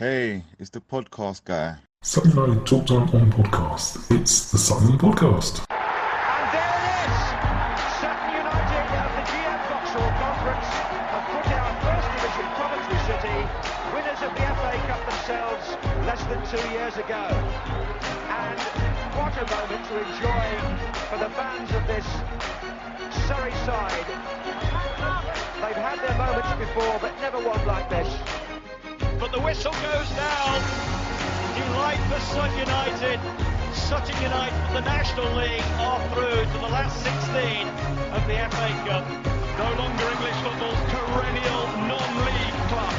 Hey, it's the podcast guy. Sutton United Talk Time on podcast. It's the Sutton Podcast. And there it is! Sutton United of the GM Vauxhall Conference have put out First Division Coventry City, winners of the FA Cup themselves less than two years ago. And what a moment to enjoy for the fans of this Surrey side. They've had their moments before, but never one like this. The whistle goes down. Delight for Sutton United. Sutton United from the National League are through to the last 16 of the FA Cup. No longer English football's perennial non-league club.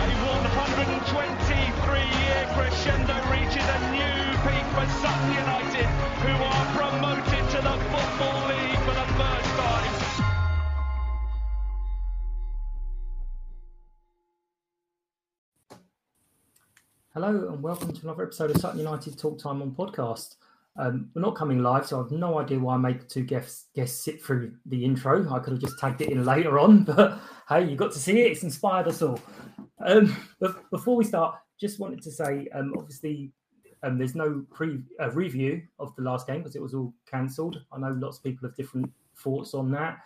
A 123-year crescendo reaches a new peak for Sutton United, who are promoted to the Football League for the first time. Hello and welcome to another episode of Sutton United Talk Time on podcast. Um, we're not coming live, so I've no idea why I made the two guests, guests sit through the intro. I could have just tagged it in later on, but hey, you got to see it. It's inspired us all. Um, but before we start, just wanted to say, um, obviously, um, there's no pre uh, review of the last game because it was all cancelled. I know lots of people have different thoughts on that.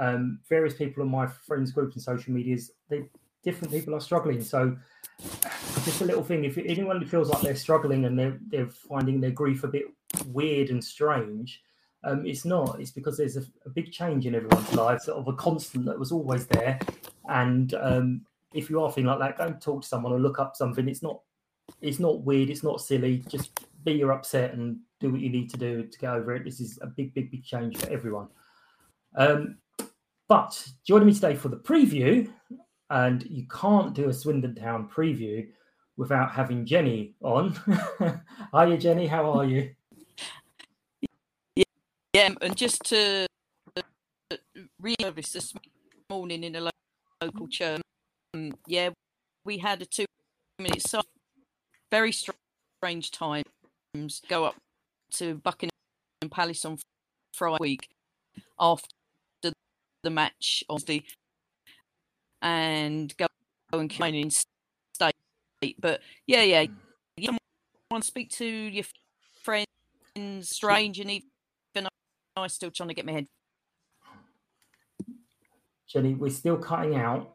Um, various people on my friends groups and social medias, they different people are struggling. So just a little thing if anyone who feels like they're struggling and they're, they're finding their grief a bit weird and strange um, it's not. It's because there's a, a, big change in everyone's lives sort of a constant that was always there. And um, if you are feeling like that go and talk to someone or look up something. It's not it's not weird it's not silly. Just be your upset and do what you need to do to get over it. This is a big big big change for everyone. Um, but joining me today for the preview and you can't do a Swindon Town preview without having Jenny on. are you, Jenny. How are you? Yeah, yeah, and just to re-service this morning in a local church. Um, yeah, we had a two-minute so very strange times. Go up to Buckingham Palace on Friday week after the match, obviously and go and come in state. But yeah, yeah, you want to speak to your friends, strange, and even I'm still trying to get my head. Jenny, we're still cutting out.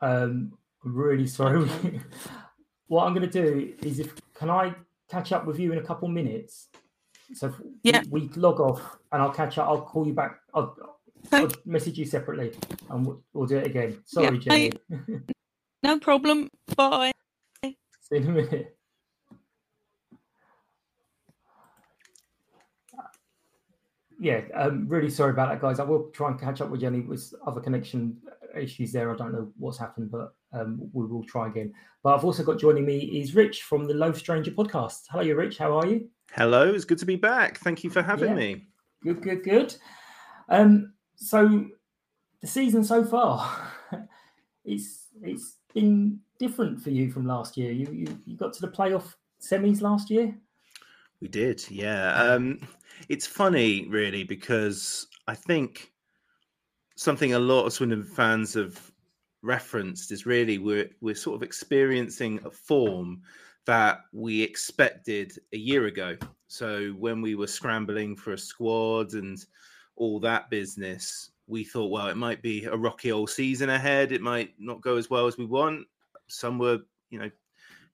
Um, I'm really sorry. what I'm going to do is, if can I catch up with you in a couple minutes? So yeah, we, we log off, and I'll catch up. I'll call you back. I'll, I'll message you separately and we'll, we'll do it again. Sorry, yeah, Jenny. no problem. Bye. See you in a minute. Yeah, I'm really sorry about that, guys. I will try and catch up with Jenny with other connection issues there. I don't know what's happened, but um, we will try again. But I've also got joining me is Rich from the Low Stranger podcast. Hello, you Rich. How are you? Hello, it's good to be back. Thank you for having yeah. me. Good, good, good. Um, so the season so far, it's it's been different for you from last year. You you, you got to the playoff semis last year. We did, yeah. Um, it's funny, really, because I think something a lot of Swindon fans have referenced is really we're we're sort of experiencing a form that we expected a year ago. So when we were scrambling for a squad and all that business, we thought, well, it might be a rocky old season ahead. It might not go as well as we want. Some were, you know,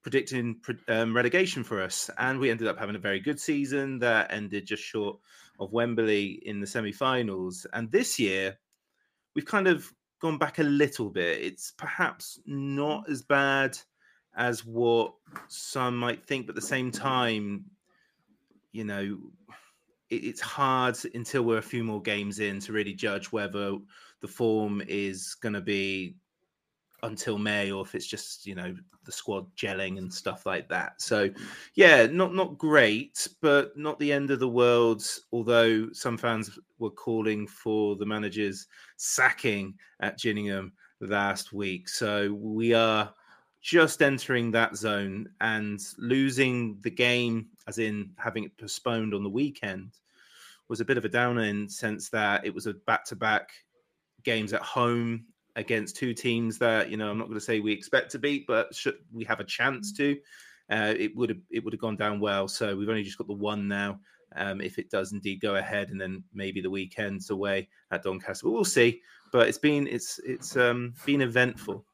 predicting um, relegation for us, and we ended up having a very good season that ended just short of Wembley in the semi-finals. And this year, we've kind of gone back a little bit. It's perhaps not as bad as what some might think, but at the same time, you know, it's hard until we're a few more games in to really judge whether the form is going to be until May or if it's just you know the squad gelling and stuff like that. So yeah, not not great, but not the end of the world. Although some fans were calling for the manager's sacking at Gillingham last week, so we are just entering that zone and losing the game, as in having it postponed on the weekend, was a bit of a downer in sense that it was a back to back games at home against two teams that you know I'm not going to say we expect to beat, but should we have a chance to, uh, it would have it would have gone down well. So we've only just got the one now. Um, if it does indeed go ahead, and then maybe the weekends away at Doncaster, but we'll see. But it's been it's it's um, been eventful.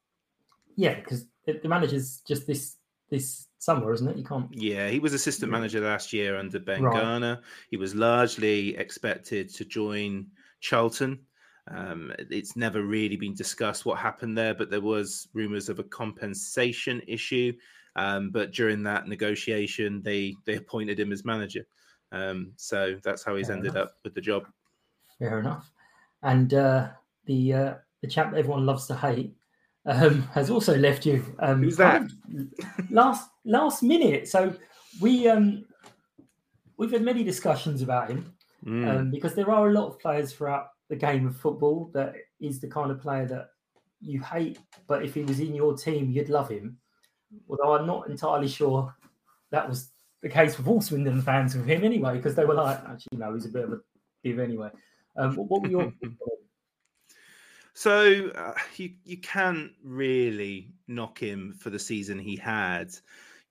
Yeah, because the manager's just this this summer, isn't it? You can't. Yeah, he was assistant manager last year under Ben right. Garner. He was largely expected to join Charlton um, it's never really been discussed what happened there, but there was rumors of a compensation issue. Um, but during that negotiation, they they appointed him as manager. Um, so that's how he's Fair ended enough. up with the job. Fair enough. And uh, the uh, the chap everyone loves to hate um, has also left you. Um, Who's that? last last minute. So we um, we've had many discussions about him mm. um, because there are a lot of players throughout the game of football that is the kind of player that you hate, but if he was in your team, you'd love him. Although I'm not entirely sure that was the case with all Swindon fans with him anyway, because they were like, actually, no, he's a bit of a div anyway. Um, what were your So uh, you you can't really knock him for the season he had.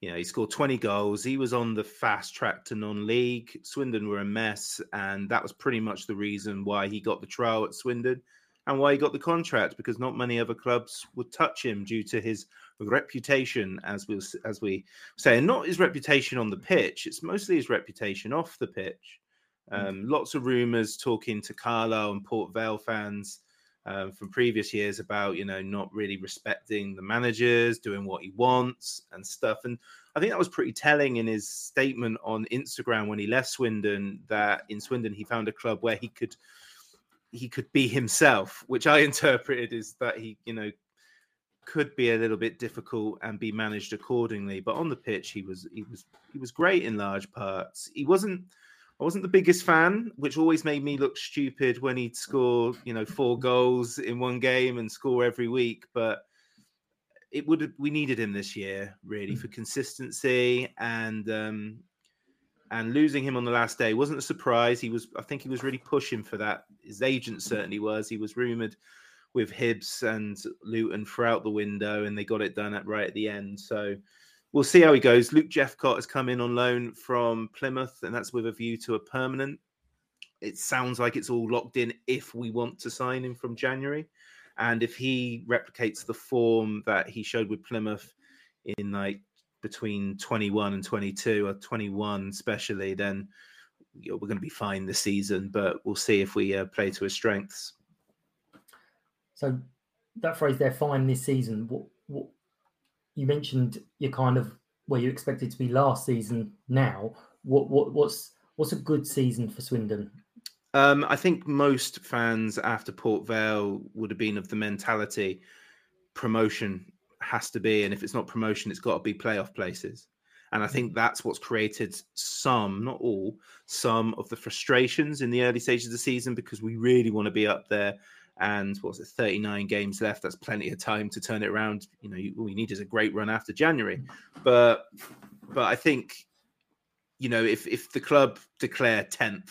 You know, he scored 20 goals. He was on the fast track to non-league. Swindon were a mess, and that was pretty much the reason why he got the trial at Swindon and why he got the contract because not many other clubs would touch him due to his reputation, as we as we say, and not his reputation on the pitch. It's mostly his reputation off the pitch. Mm. Um, mm. Lots of rumours talking to Carlisle and Port Vale fans um, from previous years about you know not really respecting the managers, doing what he wants and stuff. And I think that was pretty telling in his statement on Instagram when he left Swindon. That in Swindon he found a club where he could he could be himself, which I interpreted as that he you know could be a little bit difficult and be managed accordingly. But on the pitch, he was he was he was great in large parts. He wasn't I wasn't the biggest fan, which always made me look stupid when he'd score, you know, four goals in one game and score every week. But it would have, we needed him this year really for hmm. consistency and um and losing him on the last day wasn't a surprise. He was, I think, he was really pushing for that. His agent certainly was. He was rumored with Hibs and Luton throughout the window, and they got it done at right at the end. So we'll see how he goes. Luke Jephcott has come in on loan from Plymouth, and that's with a view to a permanent. It sounds like it's all locked in if we want to sign him from January. And if he replicates the form that he showed with Plymouth in like between 21 and 22 or 21 especially, then we're going to be fine this season. But we'll see if we uh, play to his strengths. So that phrase, they're fine this season. What, what you mentioned you're kind of where you expected to be last season now. What what what's what's a good season for Swindon? Um, I think most fans after Port Vale would have been of the mentality promotion has to be, and if it's not promotion, it's got to be playoff places. And I think that's what's created some, not all, some of the frustrations in the early stages of the season because we really want to be up there and what's it, 39 games left. That's plenty of time to turn it around. You know, all you need is a great run after January. But but I think, you know, if if the club declare 10th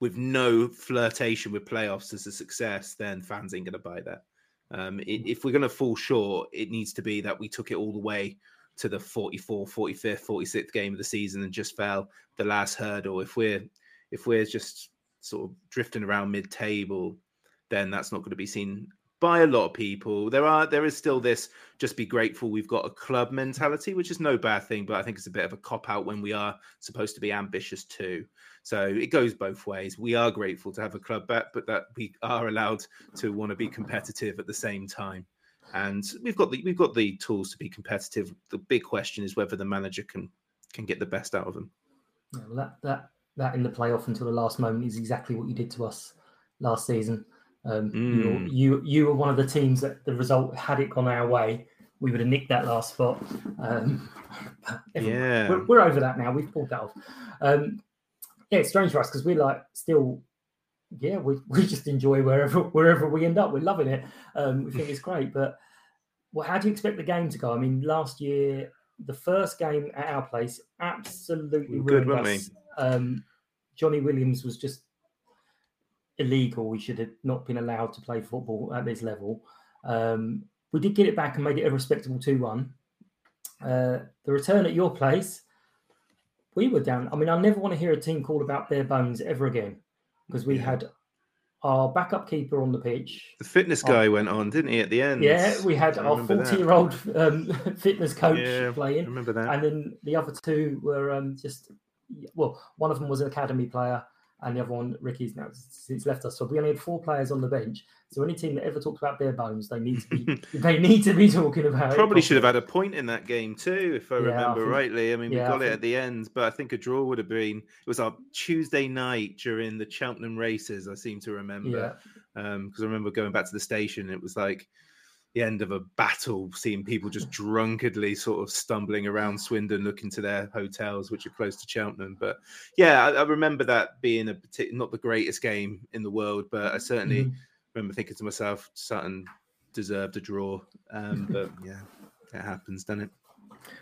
with no flirtation with playoffs as a success, then fans ain't going to buy that. Um, it, if we're going to fall short, it needs to be that we took it all the way to the 44, 45th, 46th game of the season and just fell the last hurdle. If we're if we're just sort of drifting around mid-table, then that's not going to be seen by a lot of people. There are there is still this just be grateful we've got a club mentality, which is no bad thing, but I think it's a bit of a cop out when we are supposed to be ambitious too. So it goes both ways. We are grateful to have a club bet, but that we are allowed to want to be competitive at the same time. And we've got the we've got the tools to be competitive. The big question is whether the manager can can get the best out of them. Yeah, well, that that that in the playoff until the last moment is exactly what you did to us last season. Um, Mm. you, you you were one of the teams that the result had it gone our way, we would have nicked that last spot. Um, Yeah. we're, we're over that now. We've pulled that off. Um, yeah, it's strange for us because we're like still, yeah, we, we just enjoy wherever wherever we end up. We're loving it. Um, we think it's great. But well, how do you expect the game to go? I mean, last year the first game at our place absolutely We good, ruined weren't us. Um, Johnny Williams was just illegal. We should have not been allowed to play football at this level. Um, we did get it back and made it a respectable 2 1. Uh, the return at your place, we were down. I mean, I never want to hear a team call about bare bones ever again because we had our backup keeper on the pitch. The fitness our- guy went on, didn't he, at the end? yeah, we had our 40 year old um, fitness coach Yeah, playing. I remember that. And then the other two were um, just, well, one of them was an academy player, and the other one, Ricky's now since left us. So we only had four players on the bench. So any team that ever talks about bare bones, they need to be, they need to be talking about it. Probably should have had a point in that game too, if I Yeah, I remember think- rightly. I mean, yeah, I we got it think- at the end, but I think a draw would have been. It was our Tuesday night during the Cheltenham races. I seem to remember because um, I remember going back to the station. It was like the end of a battle, seeing people just drunkenly sort of stumbling around Swindon, looking to their hotels, which are close to Cheltenham. But yeah, I, I remember that being a partic- not the greatest game in the world, but I certainly Mhm. remember thinking to myself, Sutton deserved a draw. Um, but yeah, it happens, doesn't it?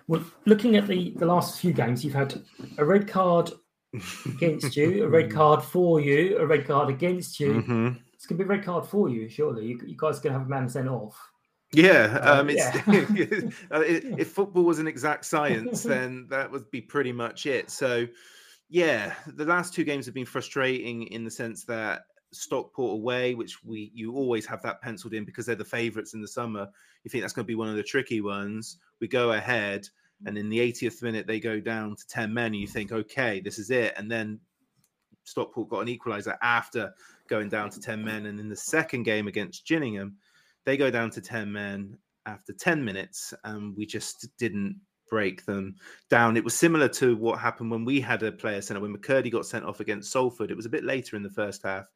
Well, looking at the, the last few games, you've had a red card against you, a red card for you, a red card against you. Mhm. It's going to be a red card for you, surely. You, you guys are going to have a man sent off. Yeah, Uh, um, it's yeah. uh, if football was an exact science, then that would be pretty much it. So, yeah, the last two games have been frustrating in the sense that Stockport away, which we you always have that penciled in because they're the favourites in the summer. You think that's going to be one of the tricky ones. We go ahead, and in the 80th minute they go down to 10 men, and you think, okay, this is it. And then Stockport got an equaliser after going down to 10 men. And in the second game against Gillingham, they go down to 10 men after 10 minutes, and we just didn't break them down. It was similar to what happened when we had a player sent off, when McKirdy got sent off against Salford. It was a bit later in the first half,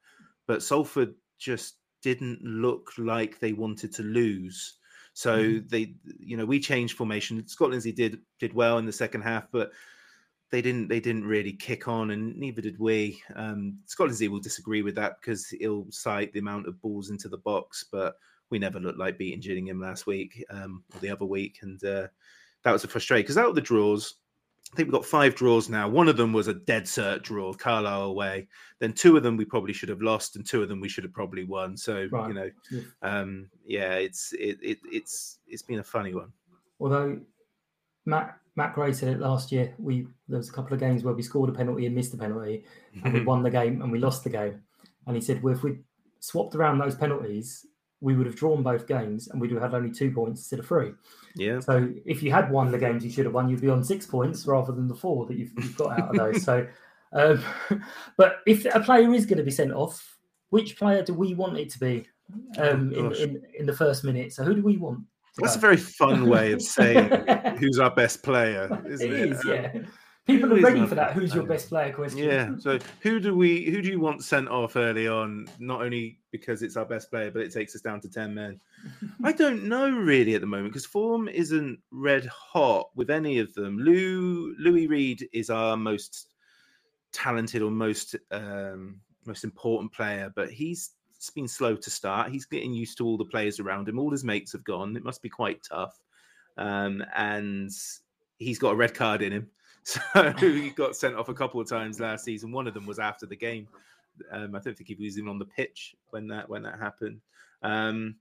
but Salford just didn't look like they wanted to lose. So they, you know, we changed formation. Scott Lindsey did did well in the second half, but they didn't they didn't really kick on, and neither did we. Um, Scott Lindsey will disagree with that because he'll cite the amount of balls into the box, but we never looked like beating Gillingham last week um, or the other week, and uh, that was a frustration. Because out of the draws, I think we've got five draws now. One of them was a dead cert draw, Carlisle away. Then two of them we probably should have lost, and two of them we should have probably won. So Right. you know, Yeah. um, yeah, it's it, it it's it's been a funny one. Although Matt Matt Gray said it last year, we there was a couple of games where we scored a penalty and missed a penalty, and we won the game and we lost the game. And he said, well, if we swapped around those penalties, we would have drawn both games and we'd have had only two points instead of three. Yeah. So if you had won the games you should have won, you'd be on six points rather than the four that you've, you've got out of those. so, um, but if a player is going to be sent off, which player do we want it to be um, in, in, in the first minute? So who do we want? That's a very fun way of saying who's our best player, isn't It it? is, Um, yeah. People who are ready for that. Who's your best player question? Yeah. So who do we who do you want sent off early on? Not only because it's our best player, but it takes us down to ten men. I don't know really at the moment because form isn't red hot with any of them. Lou Louis Reed is our most talented or most um, most important player, but he's been slow to start. He's getting used to all the players around him. All his mates have gone. It must be quite tough. Um, and he's got a red card in him. So he got sent off a couple of times last season. One of them was after the game. Um, I don't think he was even on the pitch when that when that happened. Um,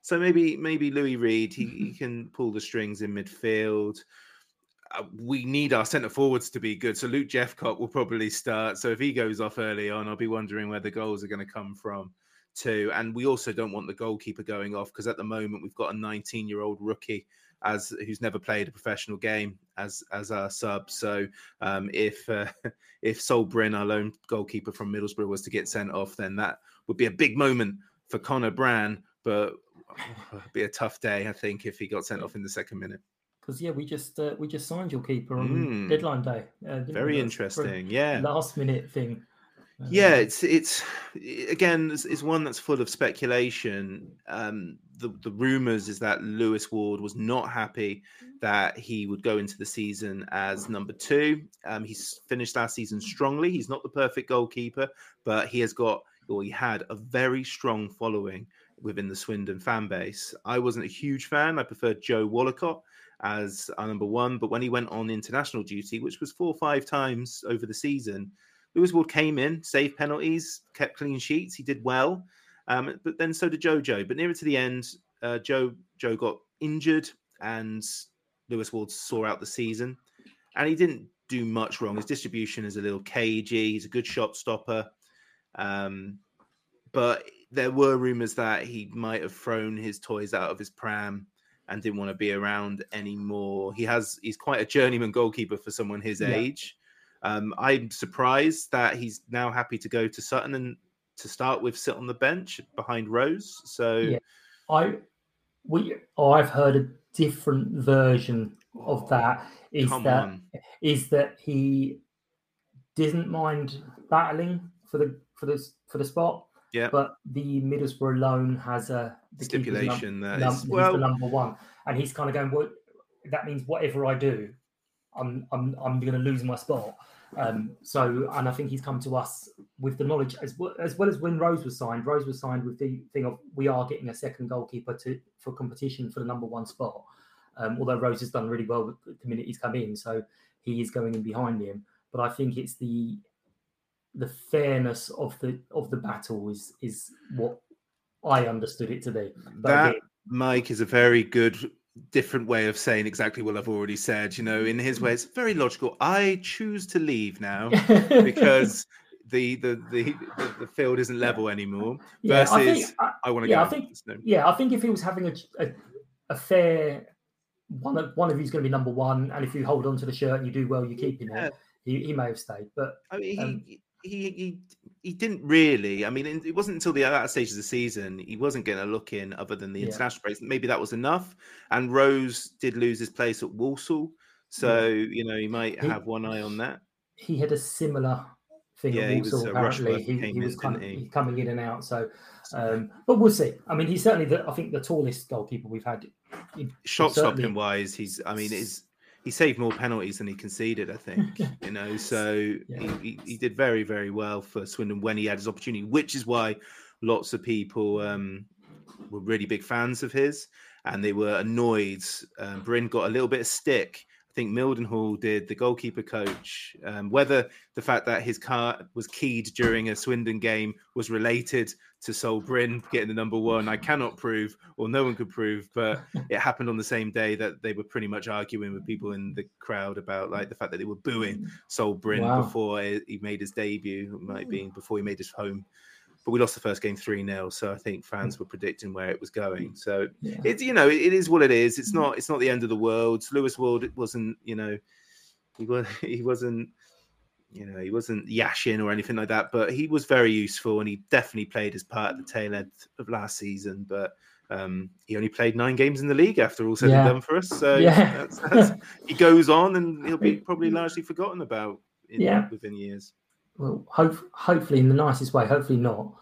so maybe maybe Louis Reed he, he can pull the strings in midfield. Uh, we need our centre forwards to be good. So Luke Jephcott will probably start. So if he goes off early on, I'll be wondering where the goals are going to come from too. And we also don't want the goalkeeper going off because at the moment we've got a 19 year old rookie as who's never played a professional game as as our sub. So um, if uh, if Sol Brynn, our lone goalkeeper from Middlesbrough, was to get sent off, then that would be a big moment for Connor Bran. But it'd be a tough day, I think, if he got sent off in the second minute. Because yeah, we just uh, we just signed your keeper on Mm. deadline day. Uh. Very That's for a interesting. Yeah. last minute thing. Um, Yeah, it's it's again it's, it's one that's full of speculation. Um, the the rumors is that Lewis Ward was not happy that he would go into the season as number two. Um, he's finished last season strongly. He's not the perfect goalkeeper, but he has got or he had a very strong following within the Swindon fan base. I wasn't a huge fan. I preferred Joe Wollacott as our number one, but when he went on international duty, which was four or five times over the season, Lewis Ward came in, saved penalties, kept clean sheets. He did well, um, but then so did Jojo. But nearer to the end, uh, Joe Joe got injured, and Lewis Ward saw out the season, and he didn't do much wrong. His distribution is a little cagey. He's a good shot stopper, um, but there were rumors that he might have thrown his toys out of his pram and didn't want to be around anymore. He has he's quite a journeyman goalkeeper for someone his Yeah. age. Um, I'm surprised that he's now happy to go to Sutton and to start with sit on the bench behind Rose. So Yeah. I we oh, I've heard a different version of that. Is that is that he didn't mind battling for the for the for the spot. Yeah. But the Middlesbrough loan has a the keeper's num- Stipulation that num- is- well- number one, and he's kind of going. What that means, whatever I do, I'm I'm I'm going to lose my spot. Um, so, and I think he's come to us with the knowledge as well, as well as when Rose was signed. Rose was signed with the thing of we are getting a second goalkeeper to for competition for the number one spot. Um, although Rose has done really well the minute he's come in, so he is going in behind him. But I think it's the the fairness of the of the battle is is what I understood it to be. But that again, Mike is a very good different way of saying exactly what I've already said. You know, in his way, it's very logical. I choose to leave now because the the the, the, field isn't level anymore. Yeah, Versus, I I, think- I- want to yeah, go. I think So, yeah, I think if he was having a a, a fair one of one of you's going to be number one, and if you hold on to the shirt and you do well, you're keeping Yeah. it. He, he may have stayed, but I mean, um, he he he didn't really. I mean, it wasn't until the latter stage of the season he wasn't getting a look in other than the Yeah. international breaks. Maybe that was enough. And Rose did lose his place at Walsall, so you know he might He- have one eye on that. he had a similar thing Yeah, at he was, Walsall. uh, apparently, he, he was in, he? coming in and out. So, um, but we'll see. I mean, he's certainly the I think the tallest goalkeeper we've had. Shot stopping wise, he's. I mean, is he saved more penalties than he conceded. I think you know. So he, he, he did very very well for Swindon when he had his opportunity, which is why lots of people um, were really big fans of his, and they were annoyed. Um, Brynn got a little bit of stick. I think Mildenhall did, the goalkeeper coach. Um, whether the fact that his car was keyed during a Swindon game was related to Sol Brynn getting the number one, I cannot prove, or no one could prove. But it happened on the same day that they were pretty much arguing with people in the crowd about like the fact that they were booing Sol Brynn Wow. before he made his debut. Might be before he made his home but we lost the first game 3 0 so i think fans mm. were predicting where it was going mm. so Yeah. it's you know it, it is what it is it's mm. not it's not the end of the world lewis ward it wasn't you know he was he wasn't you know he wasn't yashin or anything like that but he was very useful and he definitely played his part at the tail end of last season but um, he only played nine games in the league after all said Yeah. and done for us. So Yeah. that's, that's, he goes on and he'll be probably largely forgotten about in, Yeah. within years. Well, hope, hopefully in the nicest way. Hopefully not.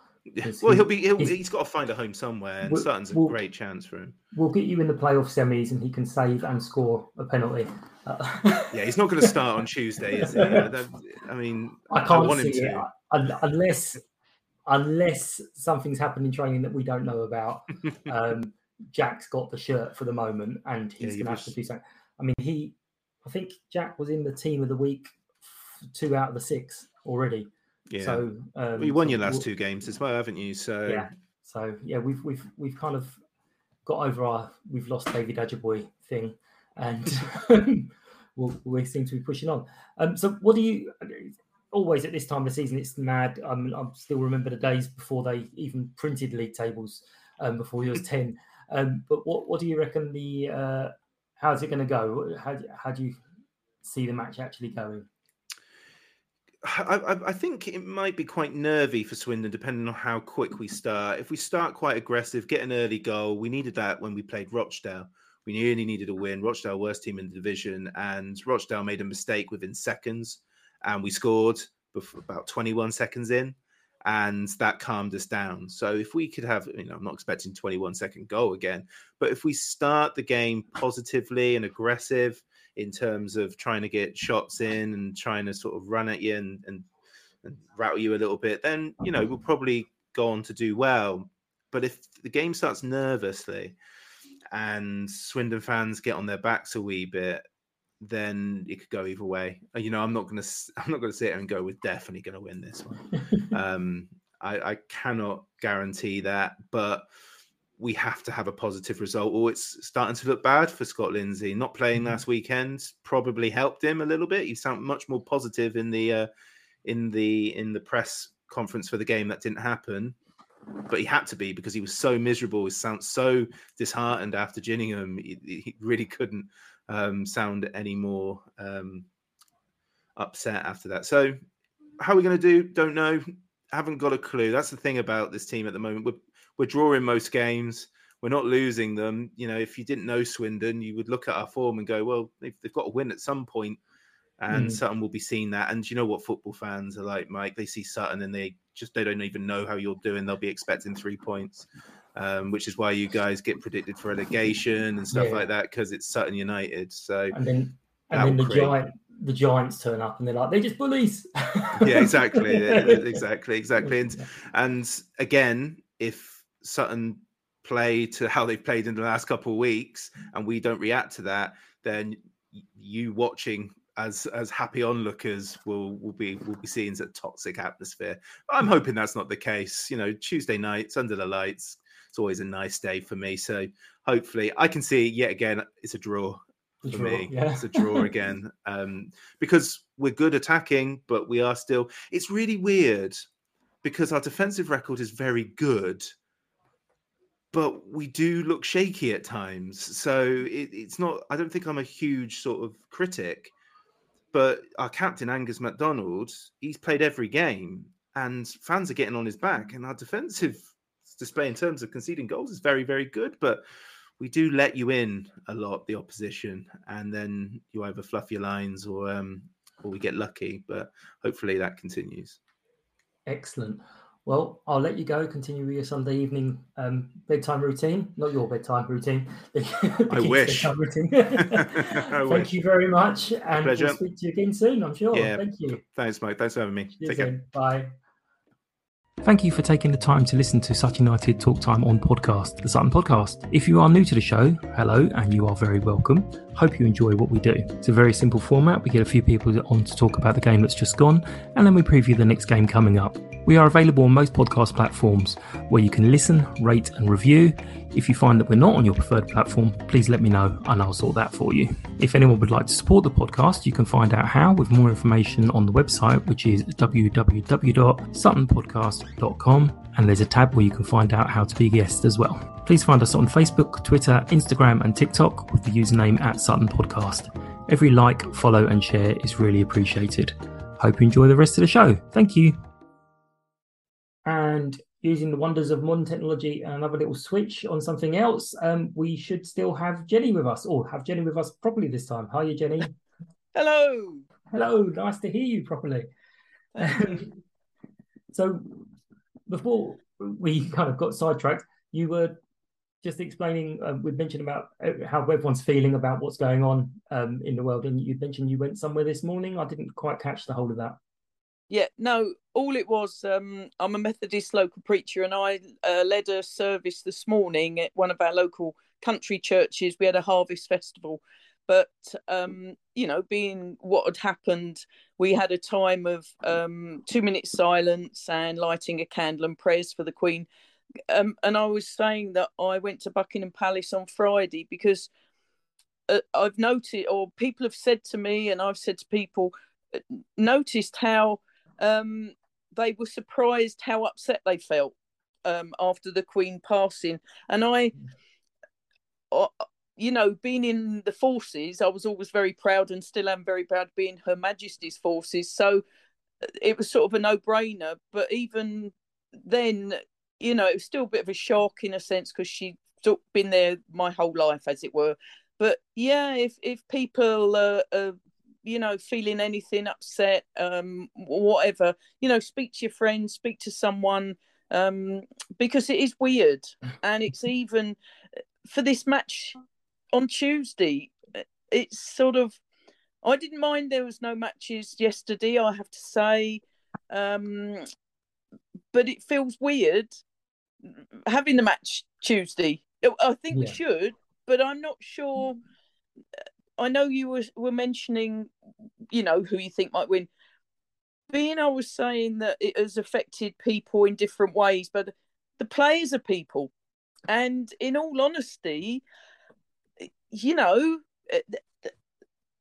Well, he- he'll be. He'll, he's- he's got to find a home somewhere, and Well- Sutton's a well- great chance for him. We'll get you in the playoff semis, and he can save and score a penalty. Uh, Yeah, he's not going to start on Tuesday, is he? I don't- I mean, I can't want him to. it unless unless something's happened in training that we don't know about. um, Jack's got the shirt for the moment, and he's Yeah, going to have to do something. I mean, he, I think Jack was in the team of the week, two out of the six already. Yeah. So um, you won your last two games as well, haven't you? So yeah. So yeah, we've we've we've kind of got over our we've lost David Ajiboye thing, and we'll, we seem to be pushing on. Um, so what do you? Always at this time of the season, it's mad. Um, I still remember the days before they even printed league tables, um, before was ten. Um, but what what do you reckon the? Uh, how's it going to go? How how do you see the match actually going? I, I- I think it might be quite nervy for Swindon, depending on how quick we mm-hmm. start. If we start quite aggressive, get an early goal, we needed that when we played Rochdale. We really needed a win. Rochdale, worst team in the division, and Rochdale made a mistake within seconds, and we scored before, about 21 seconds in, and that calmed us down. So if we could have, you know, I'm not expecting 21 second goal again, but if we start the game positively and aggressive, in terms of trying to get shots in and trying to sort of run at you and, and, and rattle you a little bit, then you know we'll probably go on to do well. But if the game starts nervously and Swindon fans get on their backs a wee bit, then it could go either way. You know, I'm not gonna I'm not gonna sit here and go with definitely gonna win this one. um, I, I cannot guarantee that, but we have to have a positive result, or it's starting to look bad for Scott Lindsey. Not playing last weekend probably helped him a little bit. He sounded much more positive in the uh, in the in the press conference for the game that didn't happen, but he had to be because he was so miserable. He sounds so disheartened after Gillingham. He, he really couldn't um, sound any more um, upset after that. So, how are we going to do? Don't know. Haven't got a clue. That's the thing about this team at the moment. We're we're drawing most games. We're not losing them. You know, if you didn't know Swindon, you would look at our form and go, "Well, they've, they've got to win at some point." And Mm. Sutton will be seeing that. And you know what football fans are like, Mike? They see Sutton and they just they don't even know how you're doing. They'll be expecting three points, um, which is why you guys get predicted for relegation and stuff Yeah. like that because it's Sutton United. So And then and then the giant the giants turn up and they're like they're just bullies. yeah, exactly, exactly, exactly. And and again, if Sutton play to how they've played in the last couple of weeks, and we don't react to that, then you watching as as happy onlookers will will be will be seen as a toxic atmosphere. I'm hoping that's not the case. You know, Tuesday nights under the lights, it's always a nice day for me. So hopefully, I can see yet again it's a draw for draw, me. yeah. It's a draw again um, because we're good attacking, but we are still. It's really weird because our defensive record is very good, but we do look shaky at times. So it, it's not. I don't think I'm a huge sort of critic, but our captain Angus MacDonald, he's played every game, and fans are getting on his back, and our defensive display in terms of conceding goals is very, very good, but we do let you in a lot, the opposition, and then you either fluff your lines or um, or we get lucky. But hopefully that continues. Excellent. Well, I'll let you go. Continue with your Sunday evening um, bedtime routine. Not your bedtime routine. the I wish. routine. I Thank wish. you very much, and pleasure. we'll speak to you again soon. I'm sure. yeah, Thank you. Thanks, Mike. Thanks for having me. See Take care. soon. Bye. Thank you for taking the time to listen to Sutton United Talk Time on podcast, the Sutton Podcast. If you are new to the show, hello, and you are very welcome. Hope you enjoy what we do. It's a very simple format. We get a few people on to talk about the game that's just gone, and then we preview the next game coming up. We are available on most podcast platforms where you can listen, rate, and review. If you find that we're not on your preferred platform, please let me know and I'll sort that for you. If anyone would like to support the podcast, you can find out how with more information on the website, which is www.suttonpodcast.com, and there's a tab where you can find out how to be a guest as well. Please find us on Facebook, Twitter, Instagram, and TikTok with the username at Sutton Podcast. Every like, follow, and share is really appreciated. Hope you enjoy the rest of the show. Thank you. And using the wonders of modern technology and another little switch on something else, um, we should still have Jenny with us, or have Jenny with us properly this time. Are you, Jenny? Hello. Hello, nice to hear you properly. Um, so, before we kind of got sidetracked, you were just explaining. Uh, we mentioned about uh, how everyone's feeling about what's going on um, in the world, and you mentioned you went somewhere this morning. I didn't quite catch the whole of that. Yeah, no, all it was, um, I'm a Methodist local preacher and I uh, led a service this morning at one of our local country churches. We had a harvest festival. But, um, you know, being what had happened, we had a time of um, two minutes silence and lighting a candle and prayers for the Queen. Um, and I was saying that I went to Buckingham Palace on Friday because uh, I've noted, or people have said to me, and I've said to people, uh, noticed how um, they were surprised how upset they felt um, after the Queen passing. And I, uh, you know, being in the forces, I was always very proud and still am very proud being Her Majesty's forces. So uh, it was sort of a no brainer. But even then, you know, it was still a bit of a shock in a sense because she'd been there my whole life, as it were. But yeah, if if people uh, uh, you know feeling anything upset um whatever you know speak to your friends speak to someone um because it is weird and it's even for this match on tuesday it's sort of i didn't mind there was no matches yesterday i have to say um but it feels weird having the match tuesday i think yeah. we should but i'm not sure I know you were, were mentioning, you know, who you think might win. Being, I was saying that it has affected people in different ways, but the players are people. And in all honesty, you know, eh,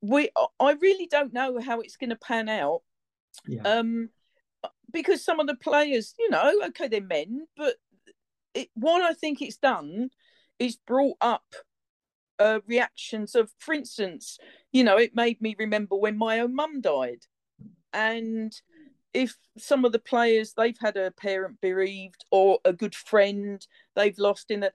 we I really don't know how it's going to pan out. Yeah. Um, because some of the players, you know, okay, they're men, but it, what I think it's done is brought up uh, reactions of, for instance, you know, it made me remember when my own mum died. And if some of the players they've had a parent bereaved or a good friend they've lost in a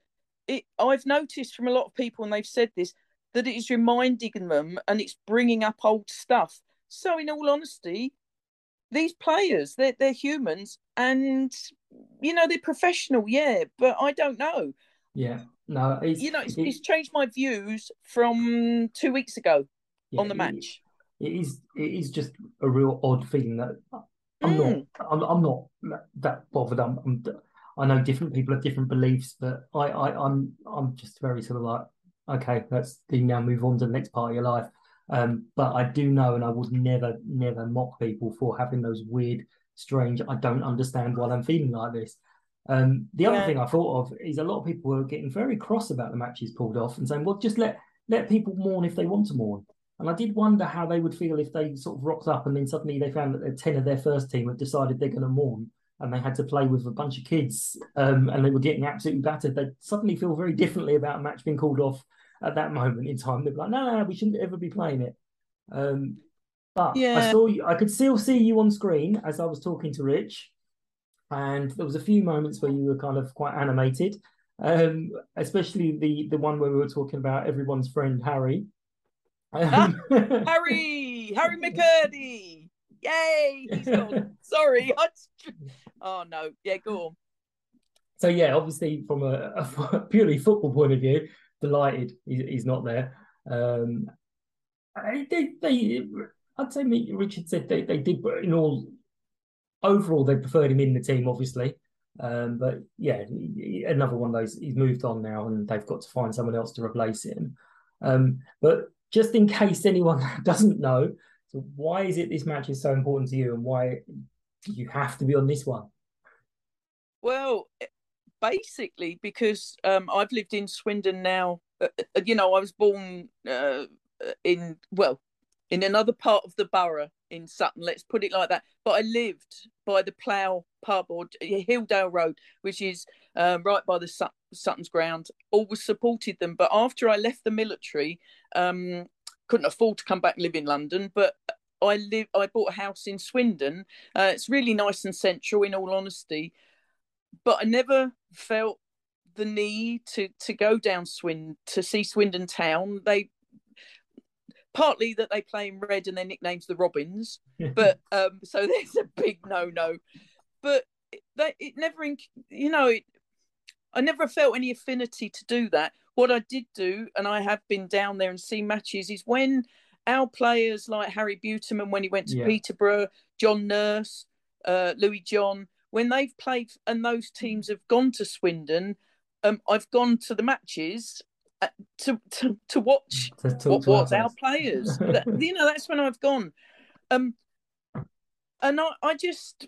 it I've noticed from a lot of people and they've said this that it is reminding them and it's bringing up old stuff. So in all honesty, these players they're they're humans and you know they're professional, yeah, but I don't know. Yeah. No, it's, you know, it's, it's, changed my views from two weeks ago yeah, on the match. It, it is. It is just a real odd feeling that I'm mm. not. I'm, I'm, not that bothered. I'm, I'm, i know different people have different beliefs, but I, I, I'm, I'm just very sort of like, okay, let's now move on to the next part of your life. Um, but I do know, and I would never, never mock people for having those weird, strange. I don't understand why I'm feeling like this. Um, the other thing I thought of is a lot of people were getting very cross about the matches pulled off and saying, "Well, just let let people mourn if they want to mourn." And I did wonder how they would feel if they sort of rocked up and then suddenly they found that ten of their first team had decided they're going to mourn and they had to play with a bunch of kids um, and they were getting absolutely battered. They'd suddenly feel very differently about a match being called off at that moment in time. They'd be like, "No, no, no we shouldn't ever be playing it." Um, but yeah. I saw you. I could still see you on screen as I was talking to Rich and there was a few moments where you were kind of quite animated, um, especially the the one where we were talking about everyone's friend Harry. Um, Harry, Harry McKirdy, yay! He's gone. Sorry, oh no, yeah, go on. So yeah, obviously from a, a purely football point of view, delighted he's, he's not there. Um, they, they, I'd say Richard said they, they did in all overall, they preferred him in the team, obviously. Um, but yeah, another one of those. He's moved on now, and they've got to find someone else to replace him. Um, but just in case anyone doesn't know, so why is it this match is so important to you, and why you have to be on this one? Well, eh, basically because um, I've lived in Swindon now. Uh, uh, you know, I was born uh, in well in another part of the borough in Sutton, let's put it like that. But I lived by the Plough pub or Hilldale Road, which is um, right by the Sut- Sutton's ground. Always supported them. But after I left the military, um, couldn't afford to come back and live in London. But I live. I bought a house in Swindon. Uh, it's really nice and central, in all honesty. But I never felt the need to to go down Swin to see Swindon town. They partly that they play in red and their nickname's the Robins, but um, so there's a big no no. But they, it never, you know, it, I never felt any affinity to do that. What I did do, and I have been down there and seen matches, is when our players like Harry Beautyman when he went to Yeah. Peterborough, John Nurse, uh, Louis John, when they've played and those teams have gone to Swindon, um, I've gone to the matches to to, to watch To what our players. players. That- you know, that's when I've gone. Um, and I, I just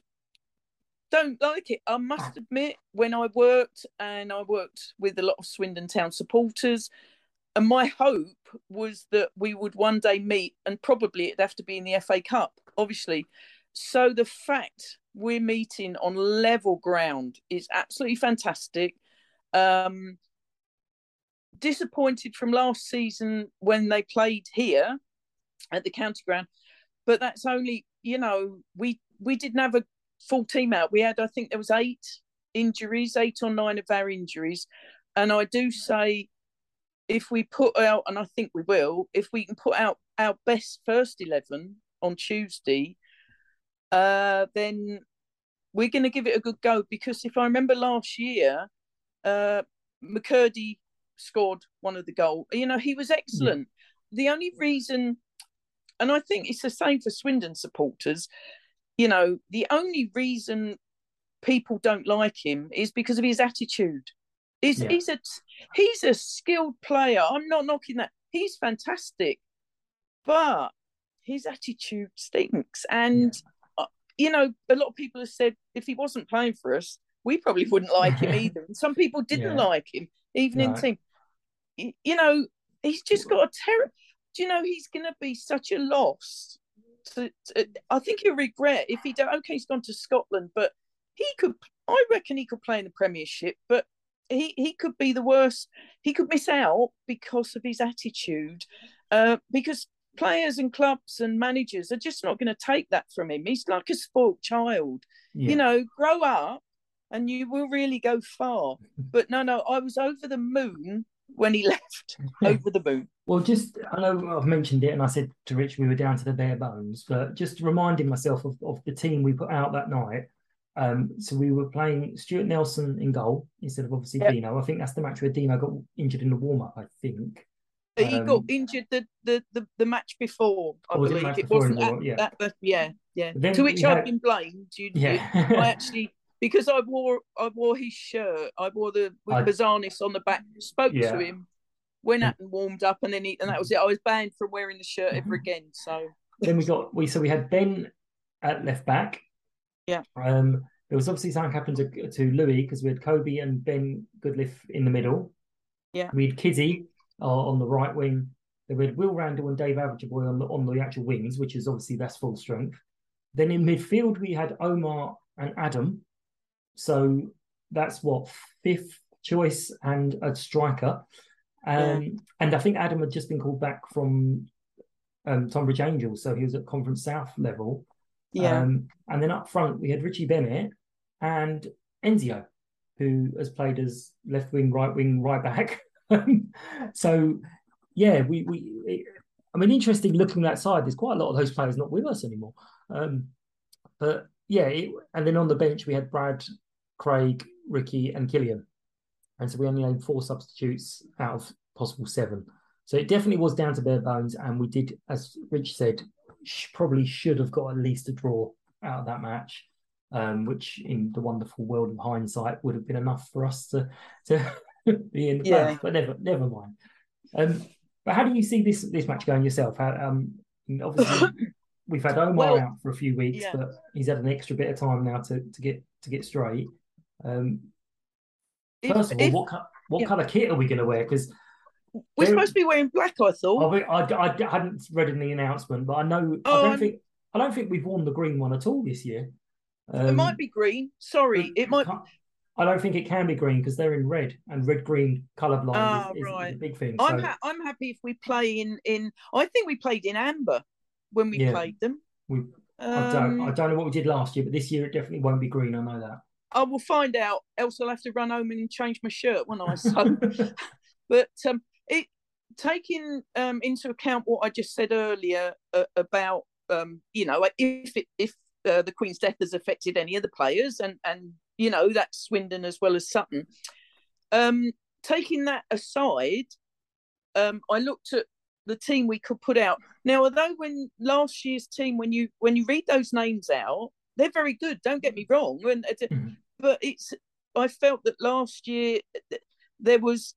don't like it. I must admit, when I worked and I worked with a lot of Swindon Town supporters, and my hope was that we would one day meet, and probably it'd have to be in the FA Cup, obviously. So the fact we're meeting on level ground is absolutely fantastic. Um, disappointed from last season when they played here at the county ground, but that's only you know we we didn't have a full team out. We had I think there was eight injuries, eight or nine of our injuries, and I do say if we put out, and I think we will, if we can put out our best first eleven on Tuesday, uh, then we're going to give it a good go. Because if I remember last year, uh, McKirdy scored one of the goal. You know, he was excellent. The only reason, and I think it's the same for Swindon supporters. You know, the only reason people don't like him is because of his attitude. He's Yeah. he's a he's a skilled player. I'm not knocking that. He's fantastic, but his attitude stinks. And uh, you know, a lot of people have said if he wasn't playing for us, we probably wouldn't like him either. And some people didn't Yeah. like him, even in team. You know, he's just got a terror. Do you know he's going to be such a loss? To, to- I think he'll regret if he don't. Okay, he's gone to Scotland, but he could. I reckon he could play in the Premiership, but he he could be the worst. He could miss out because of his attitude, uh, because players and clubs and managers are just not going to take that from him. He's like a spoilt child. Yeah. You know, grow up and you will really go far. But no, no, I was over the moon when he left. over the moon. Well, just I know I've mentioned it, and I said to Rich we were down to the bare bones, but just reminding myself of, of the team we put out that night. Um, so we were playing Stuart Nelson in goal instead of obviously Yep. Dino. I think that's the match where Dino got injured in the warm up. I think. he got Um, injured the, the, the, the match before, I was it believe. It, wasn't the at. Yeah. at the, yeah, yeah. Then to which I've had- been blamed. You, Yeah. you- I actually because I wore I wore his shirt. I wore the with I- Bouzanis on the back. Spoke Yeah. to him, went out and warmed up, and then he, and that was it. I was banned from wearing the shirt ever again. So then we got we so we had Ben at left back. Yeah. Um, there was obviously something happened to to Louis because we had Coby and Ben Goodliffe in the middle. Yeah. We had Kizzy uh, on the right wing. Then we had Will Randall and Dave Ajiboye on the on the actual wings, which is obviously that's full strength. Then in midfield we had Omar and Adam. So that's what fifth choice and a striker. Um, and I think Adam had just been called back from um, Tonbridge Angels, so he was at Conference South level. Yeah. Um, and then up front we had Richie Bennett and Enzio, who has played as left wing, right wing, right back. so yeah, we we. I mean, interesting looking at that side. There's quite a lot of those players not with us anymore. Um, but yeah, it, and then on the bench we had Brad, Craig, Ricky, and Killian, and so we only had four substitutes out of possible seven. So it definitely was down to bare bones, and we did, as Rich said, sh- probably should have got at least a draw out of that match, um, which in the wonderful world of hindsight would have been enough for us to to be in the Yeah. But never, never mind. Um, but how do you see this this match going yourself? How, um, obviously we've had Omar Well, out for a few weeks, yeah. but he's had an extra bit of time now to, to get to get straight. Um, If- first of all, if- what co- what yeah. colour kit are we going to wear? Because we're supposed to be wearing black. I thought. I, I, I hadn't read in the announcement, but I know I Oh, don't I'm- think I don't think we've worn the green one at all this year. it Um, might be green. Sorry, it might. I don't think it can be green because they're in red, and red green colour blind Ah, is, is, is a big thing. I'm ha- I'm happy if we play in in. I think we played in amber when we Yeah. played them. we, I don't I Um, don't know what we did last year, but this year it definitely won't be green. I know that. I will find out. Else I'll have to run home and change my shirt when I so. but um, it taking um into account what I just said earlier uh, about um you know if it, if uh, the Queen's death has affected any of the players and and you know that's Swindon as well as Sutton. Um, taking that aside, um, I looked at the team we could put out. Now, although when last year's team, when you when you read those names out, they're very good. Don't get me wrong, and Mm-hmm. But it's I felt that last year there was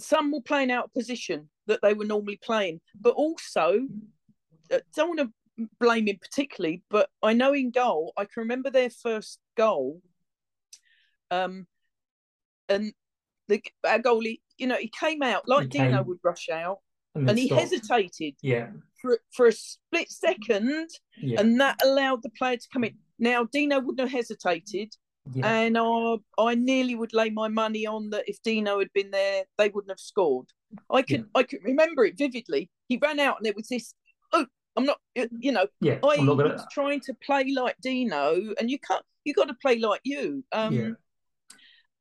some were playing out of position that they were normally playing, but also uh, don't want to blame him particularly, but I know in goal I can remember their first goal, um, and the our goalie, you know, he came out like He Dino would rush out, and and, he stopped. hesitated Yeah. for for a split second, Yeah. and that allowed the player to come in. Now Dino wouldn't have hesitated, Yeah. and I I nearly would lay my money on that if Dino had been there, they wouldn't have scored. I can I can remember it vividly. He ran out, and there was this. Oh, I'm not. You know, Yeah, I gonna- was trying to play like Dino, and you can't. You got to play like you. Um, Yeah.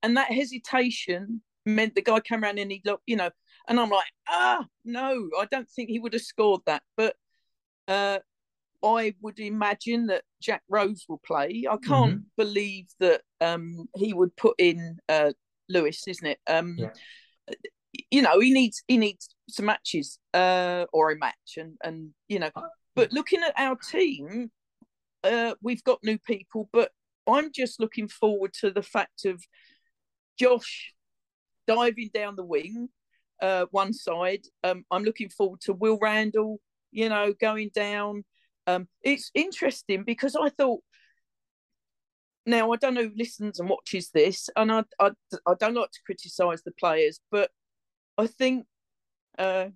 and that hesitation meant the guy came around and he looked, you know, and I'm like, ah, no, I don't think he would have scored that. But uh, I would imagine that Jack Rose will play. I can't believe that um, he would put in uh, Lewis, isn't it? Um, You know, he needs he needs some matches uh, or a match, and and you know, but looking at our team, uh, we've got new people, but I'm just looking forward to the fact of Josh diving down the wing, uh, one side. Um, I'm looking forward to Will Randall, you know, going down. Um, it's interesting because I thought. Now I don't know who listens and watches this, and I I, I don't like to criticise the players, but I think uh,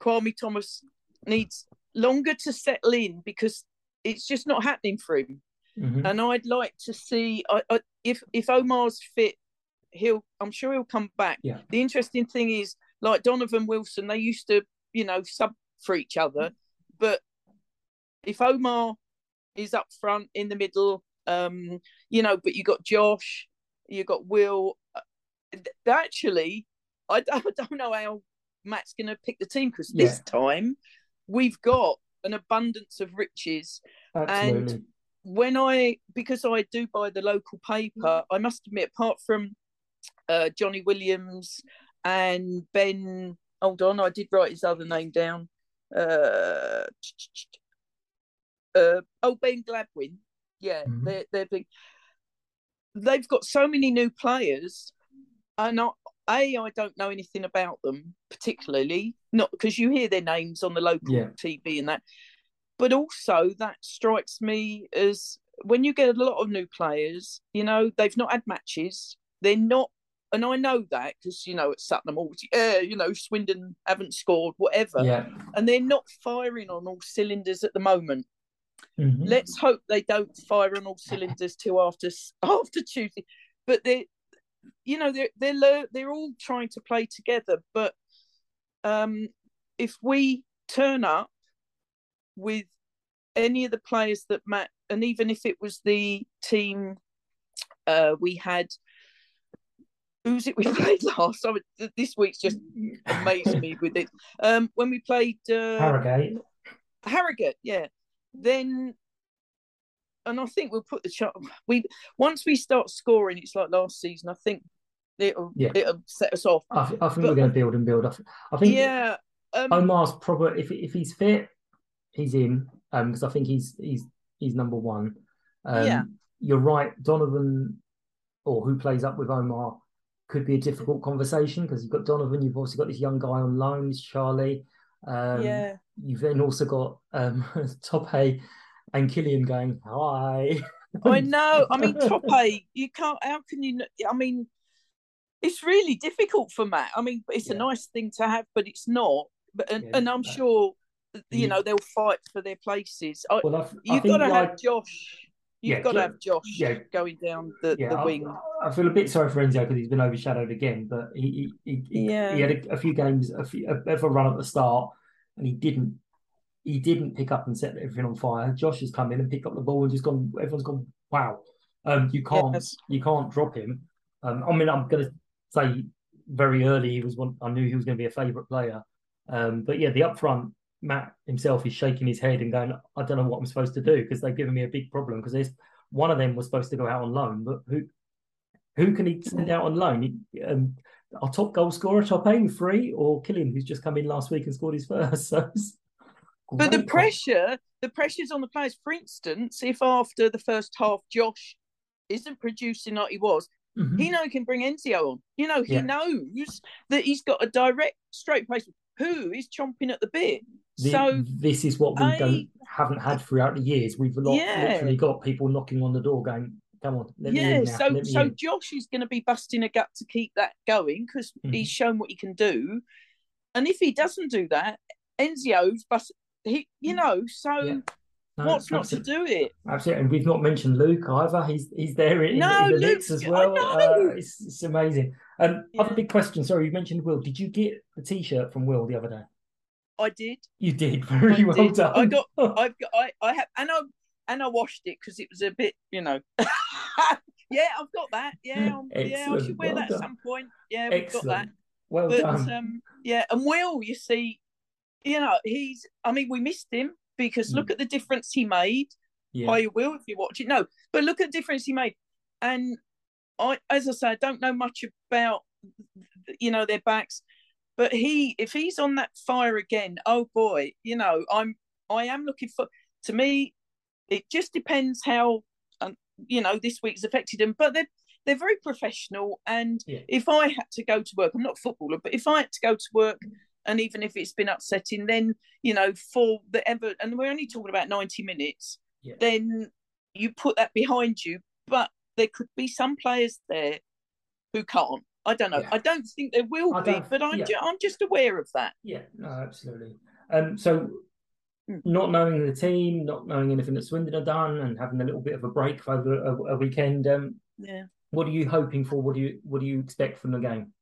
Kwame Thomas needs longer to settle in because it's just not happening for him. Mhm. And I'd like to see I, I, if if Omar's fit, he'll I'm sure he'll come back. Yeah. The interesting thing is, like Donovan Wilson, they used to you know sub for each other, but if Omar is up front in the middle, um, you know, but you got Josh, you got Will. uh, Actually, I, don't- I don't know how Matt's going to pick the team because this time we've got an abundance of riches. Absolutely. And when I, because I do buy the local paper, I must admit, apart from uh, Johnny Williams and Ben, hold on, I did write his other name down. Uh, uh, oh, Ben Gladwin. Yeah, they're, they're big. They've got so many new players, and I, a I don't know anything about them particularly, not because you hear their names on the local Yeah. TV and that, but also that strikes me as when you get a lot of new players, you know, they've not had matches, they're not, and I know that because you know at Sutton always, yeah, you know, Swindon haven't scored, whatever, Yeah. and they're not firing on all cylinders at the moment. Mhm. Let's hope they don't fire on all cylinders till after after Tuesday. But they, you know, they're they're they're all trying to play together. But um, if we turn up with any of the players that Matt, and even if it was the team uh, we had. Who's it we played last? I mean, th- this week's just amazed me with it. Um, when we played uh, Harrogate. Harrogate, yeah. Then, and I think we'll put the chart. We once we start scoring, it's like last season. I think it'll Yeah. it'll set us off. I, I think But- we're going to build and build. I, th- I think yeah. Um, Omar's probably if if he's fit, he's in. Um, because I think he's he's he's number one. Um, Yeah. You're right, Donovan, or who plays up with Omar, could be a difficult conversation because you've got Donovan. You've also got this young guy on loan, Charlie. Um, Yeah. You've then also got um Tope and Killian going hi. I know. I mean, top eight. You can't. How can you? I mean, it's really difficult for Matt. I mean, it's a nice thing to have, but it's not. But and, Yeah, and I'm sure, you know, they'll fight for their places. I, Well, I th- I you've got to like- have Josh. You've Yeah, got to have Josh yeah. going down the, Yeah, the wing. I feel a bit sorry for Enzo because he's been overshadowed again. But he he, he, he- Yeah. he had a, a few games, a, few, a bit of a run at the start, and he didn't he didn't pick up and set everything on fire. Josh has come in and picked up the ball and just gone. Everyone's gone. Wow, um, you can't Yes. you can't drop him. Um, I mean, I'm going to say very early he was one. I knew he was going to be a favourite player. Um, but yeah, the upfront Matt himself is shaking his head and going, I don't know what I'm supposed to do because they've given me a big problem because there's one of them was supposed to go out on loan, but who who can he send out on loan? He, um, our top goal scorer, top aim three, or Killian, who's just come in last week and scored his first. So but the pressure, the pressure's on the players. For instance, if after the first half Josh isn't producing like he was, mm-hmm. he know he can bring Enzio on. You know, he yeah. knows that he's got a direct straight placement. Who is chomping at the bit? The, so this is what we I, don't haven't had throughout the years. We've lot, yeah. literally got people knocking on the door, going, "Come on, yeah." so so. Josh is going to be busting a gut to keep that going because mm-hmm. he's shown what he can do, and if he doesn't do that, Enzio's bust. He, you mm. know, so. Yeah. No, What's not to do it? Absolutely, and we've not mentioned Luke either. He's he's there in, no, in the Luke, mix as well. Uh, it's, it's amazing. Um, yeah. Other big question. Sorry, you mentioned Will. Did you get the T-shirt from Will the other day? I did. You did very I well did. done. I got. I've got. I. I have. And I. And I washed it because it was a bit. You know. yeah, I've got that. Yeah. yeah. I should wear well that done. at some point. Yeah, we've Excellent. got that. Well but, done. Um, yeah, and Will, you see, you know, he's. I mean, we missed him because mm. look at the difference he made. Yeah. By Will, if you watch it, no, but look at the difference he made. And I, as I say, I don't know much about, you know, their backs but he, if he's on that fire again, oh boy, you know, I'm, I am looking for. To me, it just depends how, um, you know, this week's affected them. But they're they're very professional, and yeah. if I had to go to work, I'm not a footballer, but if I had to go to work, and even if it's been upsetting, then you know, for the ever, and we're only talking about 90 minutes, yeah. then you put that behind you. But there could be some players there who can't I don't know. Yeah. I don't think there will be, but I'm, ju- I'm just aware of that. Yeah, no, absolutely. Um, so. Not knowing the team, not knowing anything that Swindon have done, and having a little bit of a break over a, a weekend. Um, yeah. What are you hoping for? What do you What do you expect from the game?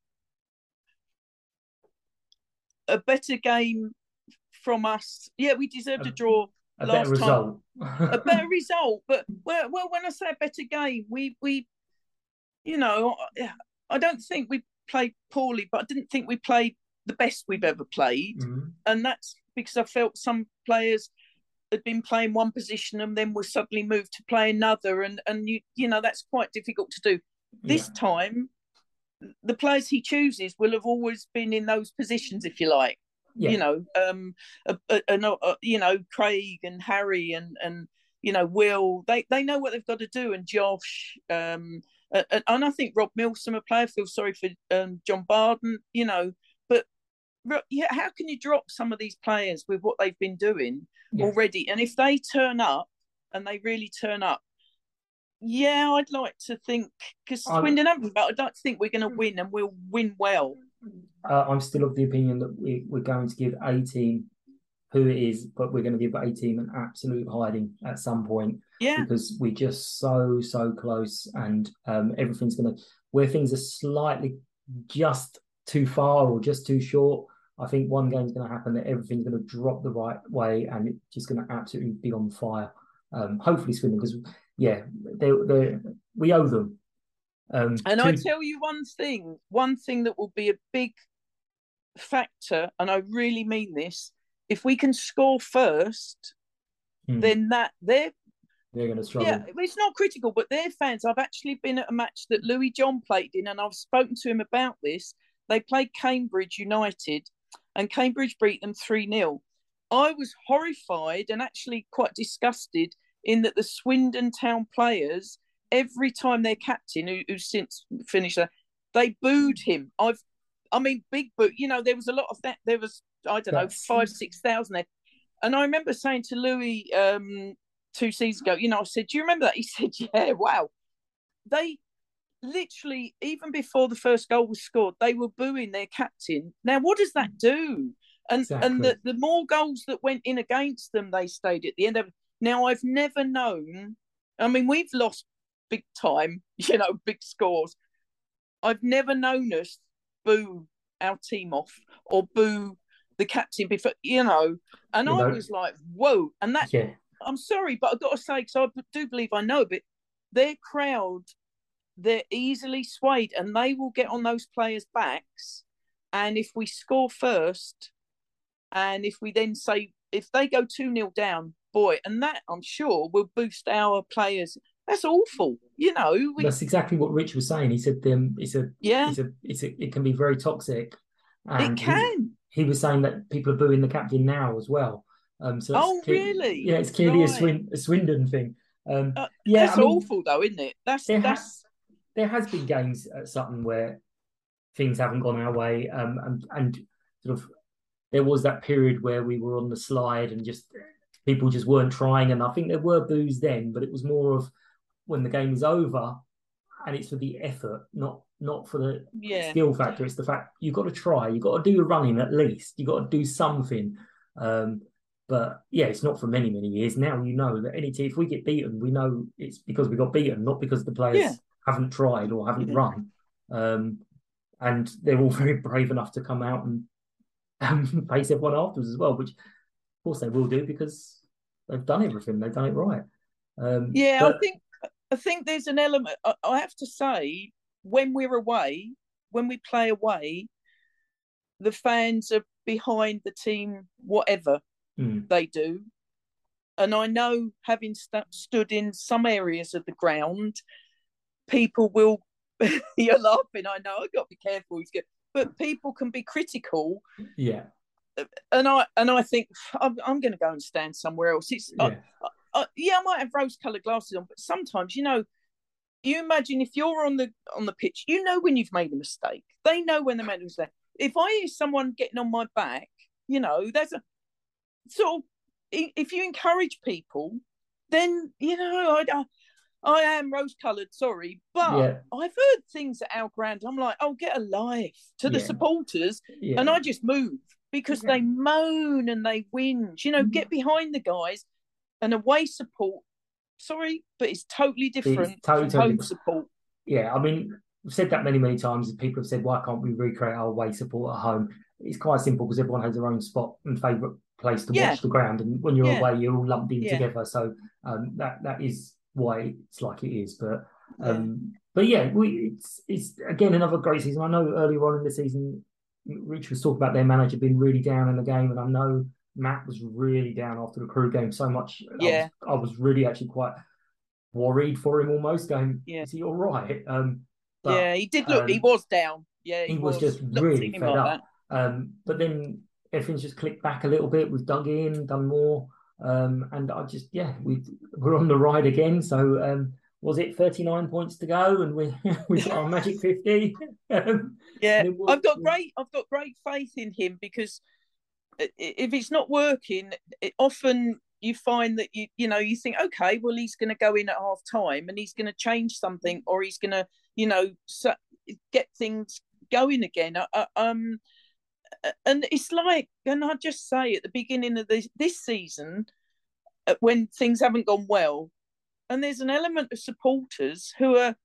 A better game from us. Yeah, we deserved a, a draw. A last better time. result. a better result, but well, well, when I say a better game, we we, you know, I don't think we played poorly, but I didn't think we played the best we've ever played, mm-hmm. and that's because I felt some players had been playing one position and then were suddenly moved to play another, and and you you know that's quite difficult to do. This yeah. time, the players he chooses will have always been in those positions, if you like. Yeah. You know, um, a, you know Craig and Harry and and you know Will. They they know what they've got to do, and Josh. Um, uh, and I think Rob Milsom, a player, feels sorry for um, Jon Barden, you know. Yeah, how can you drop some of these players with what they've been doing yeah. already? And if they turn up and they really turn up, yeah, I'd like to think because Swindon haven't, but I'd like to think we're going to win and we'll win well. Uh, I'm still of the opinion that we, we're going to give a team who it is, but we're going to give a team an absolute hiding at some point. Yeah. Because we're just so, so close and um, everything's going to, where things are slightly just too far or just too short, I think one game's going to happen that everything's going to drop the right way and it's just going to absolutely be on fire. Um, hopefully, Swindon, because, yeah, they, they, we owe them. Um, and. I tell you one thing, one thing that will be a big factor, and I really mean this, if we can score first, mm. then that they're they're going to struggle. Yeah, it's not critical, but their fans. I've actually been at a match that Louis John played in, and I've spoken to him about this. They played Cambridge United, and Cambridge beat them 3 0. I was horrified and actually quite disgusted in that the Swindon Town players, every time their captain, who, who's since finished, they booed him. I've, I mean, big boot. You know, there was a lot of that. There was I don't know, five, six thousand there. And I remember saying to Louis um, two seasons ago, you know, I said, Do you remember that? He said, Yeah, wow. They literally, even before the first goal was scored, they were booing their captain. Now, what does that mm. do? And exactly. and the, the more goals that went in against them, they stayed at the end of now I've never known I mean, we've lost big time, you know, big scores. I've never known us boo our team off or boo the captain before, you know. And you I know, was like, whoa. And that, yeah. I'm sorry, but I've got to say, because I do believe I know, but their crowd, they're easily swayed and they will get on those players' backs. And if we score first, and if we then say, if they go 2 0 down, boy, and that I'm sure will boost our players That's awful. You know, we, That's exactly what Rich was saying. He said um, it's a Yeah. it's a it's a, it can be very toxic. And he- can. He, was saying that people are booing the captain now as well. Um, so Oh, really? Yeah, it's clearly a, Swin, a Swindon thing. Um, yeah, that's I mean, awful, though, isn't it? That's that's has there has been games at Sutton where things haven't gone our way, um, and and sort of there was that period where we were on the slide and just people just weren't trying, and I think there were boos then, but it was more of when the game is over and it's for the effort, not not for the Yeah. skill factor. It's the fact you've got to try, you've got to do the running at least, you've got to do something. Um, but yeah, it's not for many, many years. Now you know that any team, if we get beaten, we know it's because we got beaten, not because the players Yeah. Haven't tried or haven't run. Um, and they're all very brave enough to come out and um, face everyone afterwards as well, which of course they will do because they've done everything, they've done it right. Um, Yeah, but- I think I think there's an element. I, I have to say, when we're away, when we play away, the fans are behind the team, whatever Mm. they do. And I know, having stu- stood in some areas of the ground, people will. you're laughing. I know. i've got to be careful. But people can be critical yeah, and I and I think I'm, I'm going to go and stand somewhere else. It's yeah, I, yeah, I might have rose-colored glasses on, but sometimes you know, you imagine if you're on the on the pitch, you know when you've made a mistake. They know when they made a mistake. If I hear someone getting on my back, you know, there's a sort of if you encourage people, then you know I. I I am rose-coloured, sorry, but Yeah. I've heard things at our ground. I'm like, oh, get a life to the Yeah. supporters, Yeah. and I just move because they moan and they whinge. You know, get behind the guys and away support. Sorry, but it's totally different totally, from home totally- support. yeah. I mean, we've said that many, many times. People have said, why can't we recreate our away support at home? It's quite simple because everyone has their own spot and favourite place to Yeah. watch the ground. And when you're Yeah. away, you're all lumped in Yeah. together. So um, that that is why it's like it is. But um, but yeah, we it's it's again another great season. I know earlier on in the season, Rich was talking about their manager being really down in the game, and I know Matt was really down after the Crewe game so much. I was- Yeah. I was, really actually quite worried for him almost, going, Yeah. "Is he all right?" Um, but, yeah, he did look. he um, was down. Yeah, he was just really fed like up. Um, but then everything's just clicked back a little bit. We've dug in, done more, um, and I just yeah, we we're on the ride again. So um, was it thirty nine points to go, and we we've got our magic fifty. um, Yeah, was- I've got great. I've got great faith in him because if it's not working, it, often you find that you you know you think, okay, well he's going to go in at half time and he's going to change something, or he's going to you know so, get things going again. Um, and it's like, and I just say at the beginning of this this season, uh, when things haven't gone well, and there's an element of supporters who are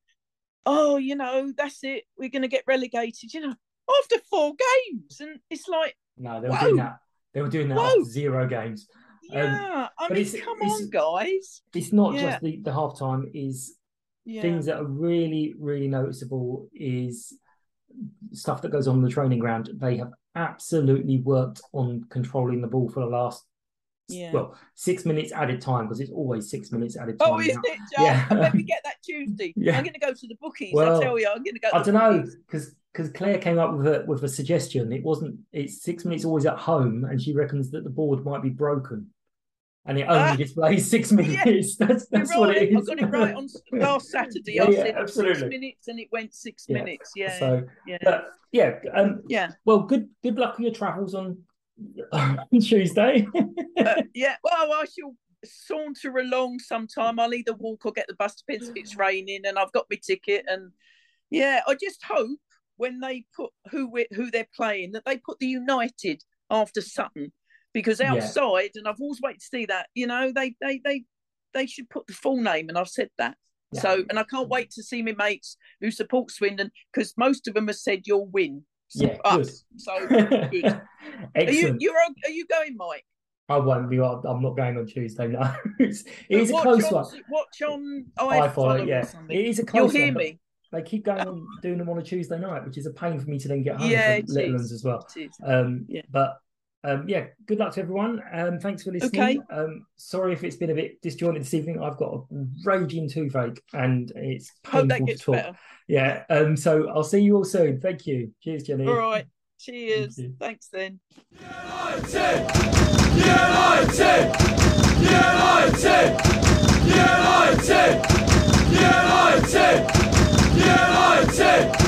oh, you know, that's it. We're going to get relegated. You know, after four games, and it's like, no, they were Whoa. doing that. They were doing that Whoa. after zero games. Um, yeah. I but mean, it's- come it's- on, guys. it's not Yeah. just the, the half time is Yeah. things that are really really noticeable is stuff that goes on in the training ground they have absolutely worked on controlling the ball for the last Yeah. well six minutes added time because it's always six minutes added oh, time Oh, is now. it, Joe? Yeah. I bet we get that Tuesday. Yeah. I'm going to go to the bookies. Well, I tell you, I'm going to go. To I don't know because because Claire came up with a with a suggestion. It wasn't. It's six minutes always at home, and she reckons that the board might be broken, and it only Ah, displays six minutes. That's You're that's what right. it I got it right on last Saturday. Yeah, I yeah, said six minutes, and it went six Yeah. minutes. Yeah. So, yeah. but yeah, um, yeah. Well, good good luck with your travels on on Tuesday. Uh, yeah. Well, I shall saunter along sometime. I'll either walk or get the bus depends if it's raining, and I've got my ticket. And yeah, I just hope when they put who who they're playing that they put the United after Sutton because Yeah. outside, and I've always waited to see that. You know, they they they they should put the full name, and I've said that. So, and I can't wait to see my mates who support Swindon because most of them have said you'll win. So, Yeah, good. us. So good. Are you you're are you going, Mike? I won't be. I'm not going on Tuesday. No, it's, it is a close on, one. Watch on I I follow. Yeah, it is a close one. You'll hear one. me. They keep going on doing them on a Tuesday night, which is a pain for me to then get home Yeah, from it Little is. Ones as well. Um, Yeah. But um, yeah, good luck to everyone. Um, thanks for listening. Okay. Um, sorry if it's been a bit disjointed this evening. I've got a raging toothache and it's Hope that painful gets to talk. better. Yeah. Um, so I'll see you all soon. Thank you. Cheers, Jenny. All right. Cheers. Thanks then. Sports